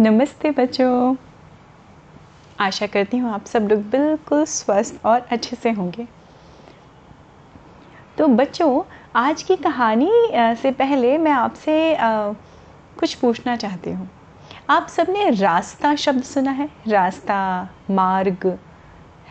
नमस्ते बच्चों। आशा करती हूँ आप सब लोग बिल्कुल स्वस्थ और अच्छे से होंगे। तो बच्चों, आज की कहानी से पहले मैं आपसे कुछ पूछना चाहती हूँ। आप सबने रास्ता शब्द सुना है? रास्ता, मार्ग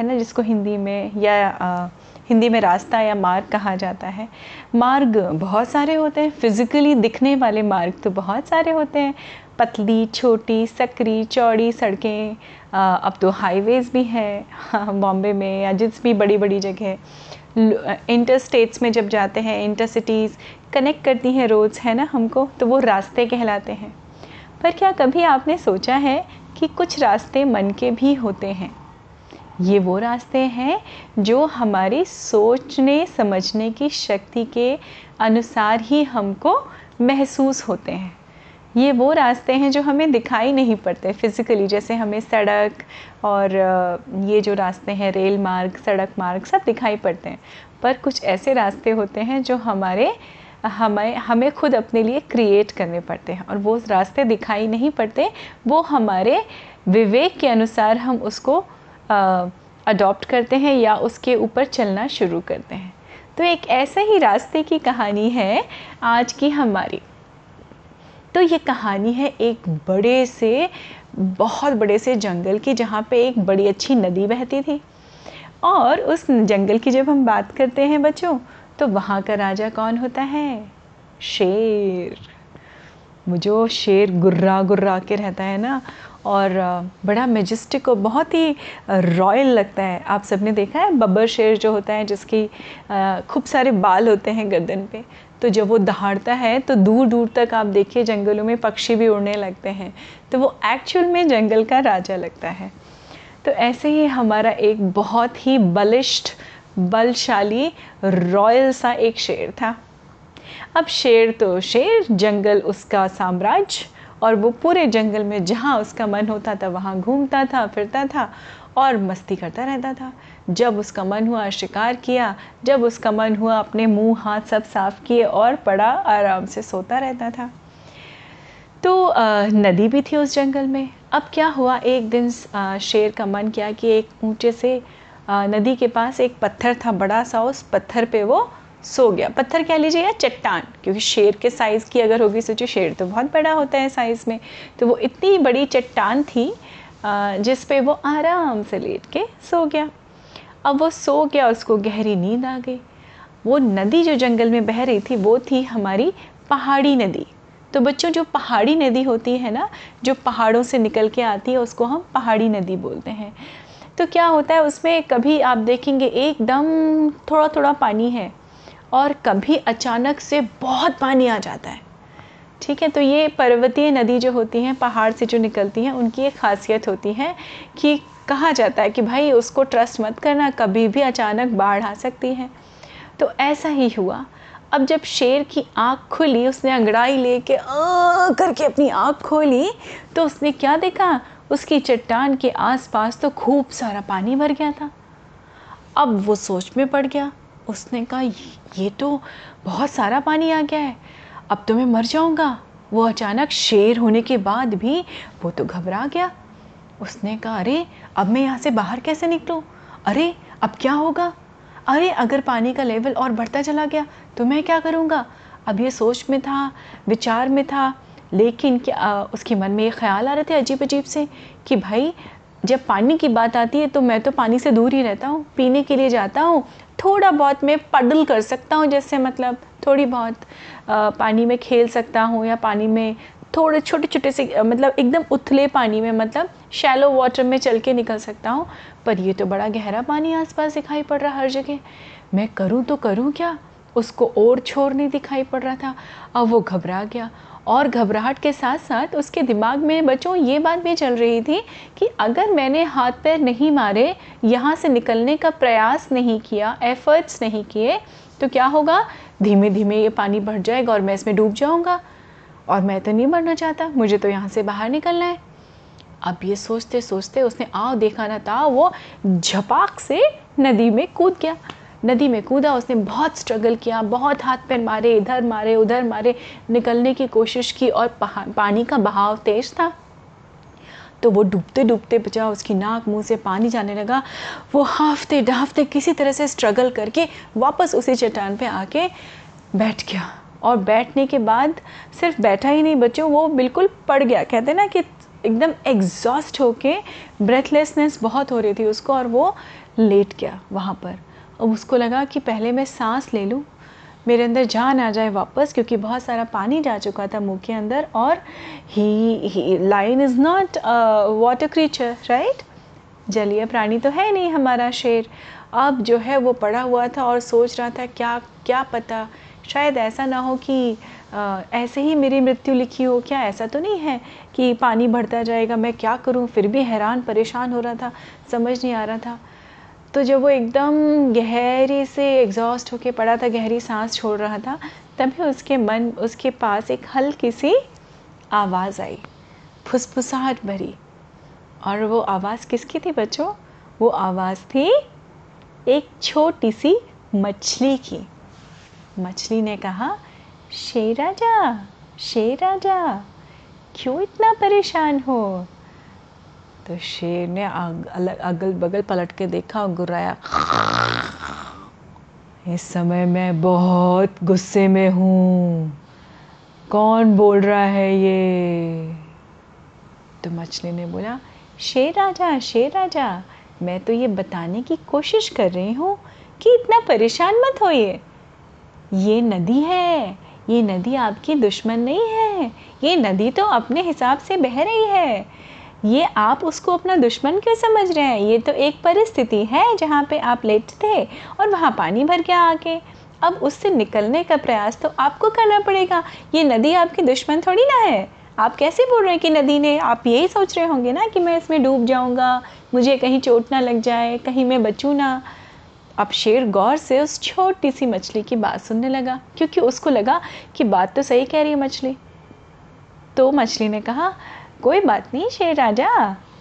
है ना जिसको हिंदी में या आ, हिंदी में रास्ता या मार्ग कहा जाता है। मार्ग बहुत सारे होते हैं फिज़िकली दिखने वाले मार्ग तो बहुत सारे होते हैं। पतली छोटी सकरी चौड़ी सड़कें अब तो हाईवेज़ भी हैं हाँ, बॉम्बे में या जिस भी बड़ी बड़ी जगह इंटर स्टेट्स में जब जाते हैं इंटर सिटीज़ कनेक्ट करती हैं रोड्स है ना हमको तो वो रास्ते कहलाते हैं। पर क्या कभी आपने सोचा है कि कुछ रास्ते मन के भी होते हैं? ये वो रास्ते हैं जो हमारी सोचने, समझने की शक्ति के अनुसार ही हमको महसूस होते हैं। ये वो रास्ते हैं जो हमें दिखाई नहीं पड़ते फिज़िकली जैसे हमें सड़क और ये जो रास्ते हैं, रेल मार्ग, सड़क मार्ग, सब दिखाई पड़ते हैं। पर कुछ ऐसे रास्ते होते हैं जो हमारे, हमें हमें खुद अपने लिए क्रिएट करने पड़ते हैं। और वो रास्ते दिखाई नहीं पड़ते, वो हमारे विवेक के अनुसार हम उसको अडॉप्ट करते हैं या उसके ऊपर चलना शुरू करते हैं। तो एक ऐसे ही रास्ते की कहानी है आज की हमारी। तो ये कहानी है एक बड़े से, बहुत बड़े से जंगल की, जहाँ पे एक बड़ी अच्छी नदी बहती थी। और उस जंगल की जब हम बात करते हैं बच्चों तो वहाँ का राजा कौन होता है? शेर। मुझे शेर गुर्रा गुर्रा के रहता है ना और बड़ा मेजेस्टिक और बहुत ही रॉयल लगता है। आप सबने देखा है? बब्बर शेर जो होता है, जिसकी खूब सारे बाल होते हैं गर्दन पे। तो जब वो दहाड़ता है तो दूर दूर तक आप देखिए, जंगलों में पक्षी भी उड़ने लगते हैं। तो वो एक्चुअल में जंगल का राजा लगता है। तो ऐसे ही हमारा एक बहुत ही बलिष्ठ, बलशाली रॉयल सा एक शेर था। अब शेर तो शेर, जंगल, उसका साम्राज्य और वो पूरे जंगल में जहाँ उसका मन होता था, वहाँ घूमता था, फिरता था और मस्ती करता रहता था। जब उसका मन हुआ शिकार किया, जब उसका मन हुआ अपने मुँह, हाथ सब साफ़ किए और पड़ा, आराम से सोता रहता था। तो नदी भी थी उस जंगल में। अब क्या हुआ? एक दिन शेर का मन किया कि एक ऊँचे से नदी के पास एक पत्थर था, बड़ा सा, उस पत्थर पे वो सो गया। पत्थर कह लीजिए या चट्टान, क्योंकि शेर के साइज़ की अगर होगी सोचिए, शेर तो बहुत बड़ा होता है साइज़ में। तो वो इतनी बड़ी चट्टान थी जिस पे वो आराम से लेट के सो गया। अब वो सो गया उसको गहरी नींद आ गई। वो नदी जो जंगल में बह रही थी, वो थी हमारी पहाड़ी नदी। तो बच्चों, जो पहाड़ी नदी होती है ना, जो पहाड़ों से निकल के आती है, उसको हम पहाड़ी नदी बोलते हैं। तो क्या होता है, उसमें कभी आप देखेंगे, एकदम थोड़ा थोड़ा पानी है। और कभी अचानक से बहुत पानी आ जाता है। ठीक है तो ये पर्वतीय नदी जो होती हैं, पहाड़ से जो निकलती हैं, उनकी एक खासियत होती है कि कहा जाता है कि भाई उसको ट्रस्ट मत करना, कभी भी अचानक बाढ़ आ सकती है। तो ऐसा ही हुआ। अब जब शेर की आँख खुली, उसने अंगड़ाई ले लेके करके अपनी आँख खोली तो उसने क्या देखा? उसकी चट्टान के आसपास तो खूब सारा पानी भर गया था। अब वो सोच में पड़ गया उसने कहा, ये तो बहुत सारा पानी आ गया है, अब तो मैं मर जाऊँगा। वो अचानक शेर होने के बाद भी वो तो घबरा गया। उसने कहा, अरे, अब मैं यहाँ से बाहर कैसे निकलूँ? अरे, अब क्या होगा? अरे, अगर पानी का लेवल और बढ़ता चला गया तो मैं क्या करूँगा? अब ये सोच में था, विचार में था, लेकिन क्या उसके मन में ये ख्याल आ रहे थे अजीब अजीब से कि भाई, जब पानी की बात आती है तो मैं तो पानी से दूर ही रहता हूँ, पीने के लिए जाता हूँ थोड़ा बहुत मैं पडल कर सकता हूँ, जैसे मतलब थोड़ी बहुत पानी में खेल सकता हूँ या पानी में थोड़े छोटे छोटे से मतलब एकदम उथले पानी में मतलब शैलो वाटर में चल के निकल सकता हूँ। पर ये तो बड़ा गहरा पानी आसपास दिखाई पड़ रहा हर जगह। मैं करूँ तो करूँ क्या? उसको और छोर नहीं दिखाई पड़ रहा था। अब वो घबरा गया। और घबराहट के साथ साथ उसके दिमाग में, बच्चों, ये बात भी चल रही थी कि अगर मैंने हाथ पैर नहीं मारे, यहाँ से निकलने का प्रयास नहीं किया एफर्ट्स नहीं किए तो क्या होगा? धीमे धीमे ये पानी बढ़ जाएगा और मैं इसमें डूब जाऊँगा। और मैं तो नहीं मरना चाहता, मुझे तो यहाँ से बाहर निकलना है। अब ये सोचते सोचते उसने आओ देखा ना था वो झपाक से नदी में कूद गया। नदी में कूदा, उसने बहुत स्ट्रगल किया, बहुत हाथ पैर मारे, इधर मारे, उधर मारे, निकलने की कोशिश की और पानी का बहाव तेज था। तो वो डूबते डूबते बचा, उसकी नाक, मुँह से पानी जाने लगा। वो हाफते डाफते किसी तरह से स्ट्रगल करके वापस उसी चट्टान पे आके बैठ गया। और बैठने के बाद सिर्फ़ बैठा ही नहीं, बच्चों, वो बिल्कुल पड़ गया। कहते ना कि एकदम एग्जॉस्ट होके ब्रेथलेसनेस बहुत हो रही थी उसको और वो लेट गया वहाँ पर। अब उसको लगा कि पहले मैं सांस ले लूँ मेरे अंदर जान आ जाए वापस क्योंकि बहुत सारा पानी जा चुका था मुँह के अंदर और he line is not water creature right जलीय प्राणी तो है नहीं हमारा शेर। अब जो है वो पड़ा हुआ था और सोच रहा था क्या क्या पता शायद ऐसा ना हो कि आ, ऐसे ही मेरी मृत्यु लिखी हो क्या ऐसा तो नहीं है कि पानी बढ़ता जाएगा मैं क्या करूँ? फिर भी हैरान परेशान हो रहा था समझ नहीं आ रहा था। तो जब वो एकदम गहरी से एग्जॉस्ट होके पड़ा था, गहरी सांस छोड़ रहा था, तभी उसके मन, उसके पास एक हल्की सी आवाज़ आई। फुसफुसाहट भरी। और वो आवाज़ किसकी थी बच्चों? वो आवाज़ थी एक छोटी सी मछली की। मछली ने कहा, शेर राजा शेर राजा, क्यों इतना परेशान हो? तो शेर ने अगल बगल पलट के देखा और गुर्राया, इस समय मैं बहुत गुस्से में हूँ। कौन बोल रहा है ये? तो मछली ने बोला, शेर राजा शेर राजा, मैं तो ये बताने की कोशिश कर रही हूँ कि इतना परेशान मत होइए। ये नदी है, ये नदी आपकी दुश्मन नहीं है, ये नदी तो अपने हिसाब से बह रही है। ये आप उसको अपना दुश्मन क्यों समझ रहे हैं? ये तो एक परिस्थिति है जहाँ पे आप लेट थे और वहाँ पानी भर गया आके अब उससे निकलने का प्रयास तो आपको करना पड़ेगा। ये नदी आपकी दुश्मन थोड़ी ना है। आप कैसे बोल रहे हैं कि नदी ने? आप यही सोच रहे होंगे ना कि मैं इसमें डूब जाऊँगा, मुझे कहीं चोट ना लग जाए, कहीं मैं बचूँ ना। अब शेर गौर से उस छोटी सी मछली की बात सुनने लगा, क्योंकि उसको लगा कि बात तो सही कह रही है मछली। तो मछली ने कहा कोई बात नहीं, शेर राजा।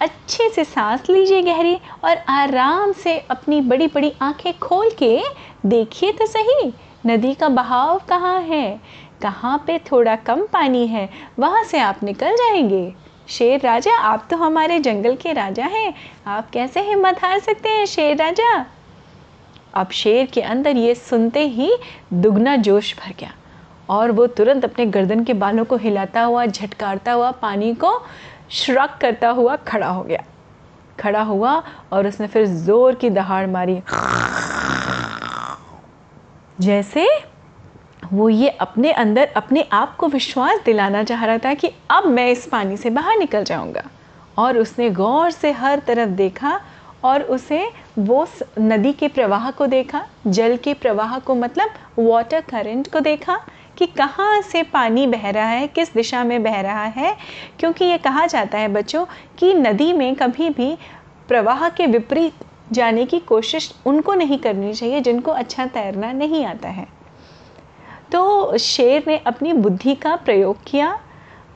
अच्छे से सांस लीजिए गहरी और आराम से अपनी बड़ी बड़ी आँखें खोल के देखिए तो सही, नदी का बहाव कहाँ है? कहाँ पे थोड़ा कम पानी है, वहाँ से आप निकल जाएँगे। शेर राजा, आप तो हमारे जंगल के राजा हैं। आप कैसे हिम्मत हार सकते हैं, शेर राजा? अब शेर के अंदर ये सुनते ही दुगना जोश भर गया। और वो तुरंत अपने गर्दन के बालों को हिलाता हुआ, झटकारता हुआ, पानी को श्रक करता हुआ खड़ा हो गया। खड़ा हुआ और उसने फिर ज़ोर की दहाड़ मारी। जैसे वो ये अपने अंदर, अपने आप को विश्वास दिलाना चाह रहा था कि अब मैं इस पानी से बाहर निकल जाऊँगा। और उसने गौर से हर तरफ़ देखा और उसे वो नदी के प्रवाह को देखा, जल के प्रवाह को मतलब वाटर करंट को देखा। कि कहाँ से पानी बह रहा है, किस दिशा में बह रहा है, क्योंकि ये कहा जाता है बच्चों कि नदी में कभी भी प्रवाह के विपरीत जाने की कोशिश उनको नहीं करनी चाहिए, जिनको अच्छा तैरना नहीं आता है। तो शेर ने अपनी बुद्धि का प्रयोग किया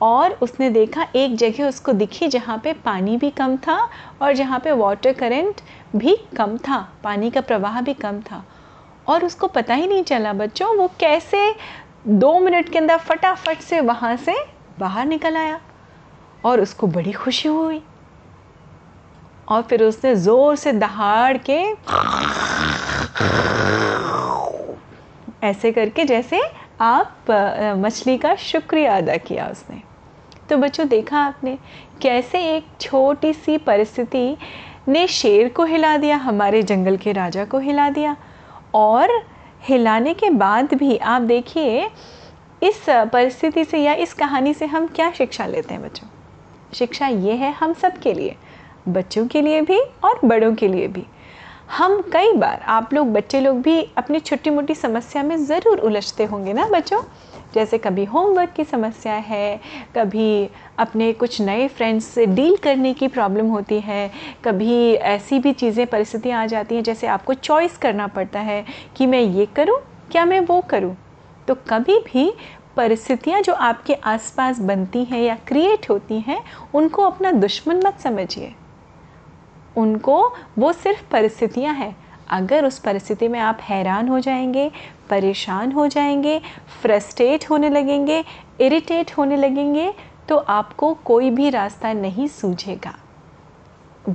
और उसने देखा एक जगह उसको दिखी जहाँ पे पानी भी कम था और जहाँ पे वाटर करंट भी कम था, पानी का प्रवाह भी कम था। और उसको पता ही नहीं चला बच्चों, वो कैसे दो मिनट के अंदर फटाफट से वहाँ से बाहर निकल आया और उसको बड़ी खुशी हुई। और फिर उसने ज़ोर से दहाड़ के ऐसे करके जैसे आप मछली का शुक्रिया अदा किया उसने। तो बच्चों, देखा आपने कैसे एक छोटी सी परिस्थिति ने शेर को हिला दिया, हमारे जंगल के राजा को हिला दिया और हिलाने के बाद भी आप देखिए, इस परिस्थिति से या इस कहानी से हम क्या शिक्षा लेते हैं बच्चों? शिक्षा ये है हम सब के लिए, बच्चों के लिए भी और बड़ों के लिए भी। हम कई बार, आप लोग बच्चे लोग भी अपनी छोटी मोटी समस्या में ज़रूर उलझते होंगे ना बच्चों? जैसे कभी होमवर्क की समस्या है, कभी अपने कुछ नए फ्रेंड्स से डील करने की प्रॉब्लम होती है, कभी ऐसी भी चीज़ें, परिस्थितियाँ आ जाती हैं जैसे आपको चॉइस करना पड़ता है कि मैं ये करूँ, क्या मैं वो करूँ। तो कभी भी परिस्थितियाँ जो आपके आसपास बनती हैं या क्रिएट होती हैं, उनको अपना दुश्मन मत समझिए। उनको वो सिर्फ़ परिस्थितियाँ हैं अगर उस परिस्थिति में आप हैरान हो जाएँगे, परेशान हो जाएँगे फ्रस्ट्रेट होने लगेंगे इरिटेट होने लगेंगे तो आपको कोई भी रास्ता नहीं सूझेगा।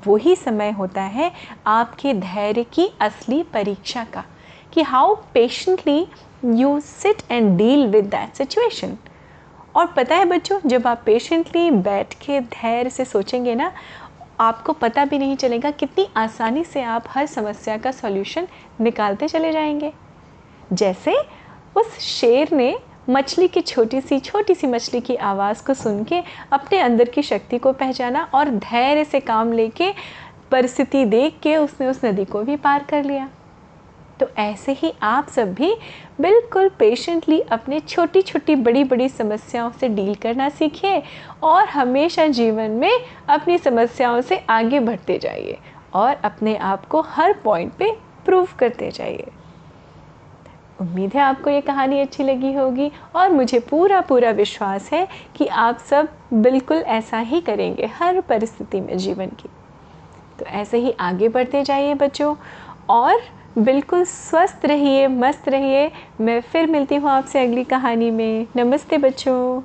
वही समय होता है आपके धैर्य की असली परीक्षा का कि how patiently you sit and deal with that situation और पता है बच्चों, जब आप पेशेंटली बैठ के धैर्य से सोचेंगे ना आपको पता भी नहीं चलेगा कितनी आसानी से आप हर समस्या का सॉल्यूशन निकालते चले जाएँगे। जैसे उस शेर ने मछली की छोटी सी छोटी सी मछली की आवाज़ को सुन के अपने अंदर की शक्ति को पहचाना और धैर्य से काम लेके परिस्थिति देख के उसने उस नदी को भी पार कर लिया। तो ऐसे ही आप सब भी बिल्कुल पेशेंटली अपने छोटी छोटी बड़ी बड़ी समस्याओं से डील करना सीखिए और हमेशा जीवन में अपनी समस्याओं से आगे बढ़ते जाइए और अपने आप को हर पॉइंट पे प्रूव करते जाइए। उम्मीद है आपको ये कहानी अच्छी लगी होगी और मुझे पूरा पूरा विश्वास है कि आप सब बिल्कुल ऐसा ही करेंगे हर परिस्थिति में जीवन की। तो ऐसे ही आगे बढ़ते जाइए बच्चों और बिल्कुल स्वस्थ रहिए, मस्त रहिए। मैं फिर मिलती हूँ आपसे अगली कहानी में। नमस्ते बच्चों।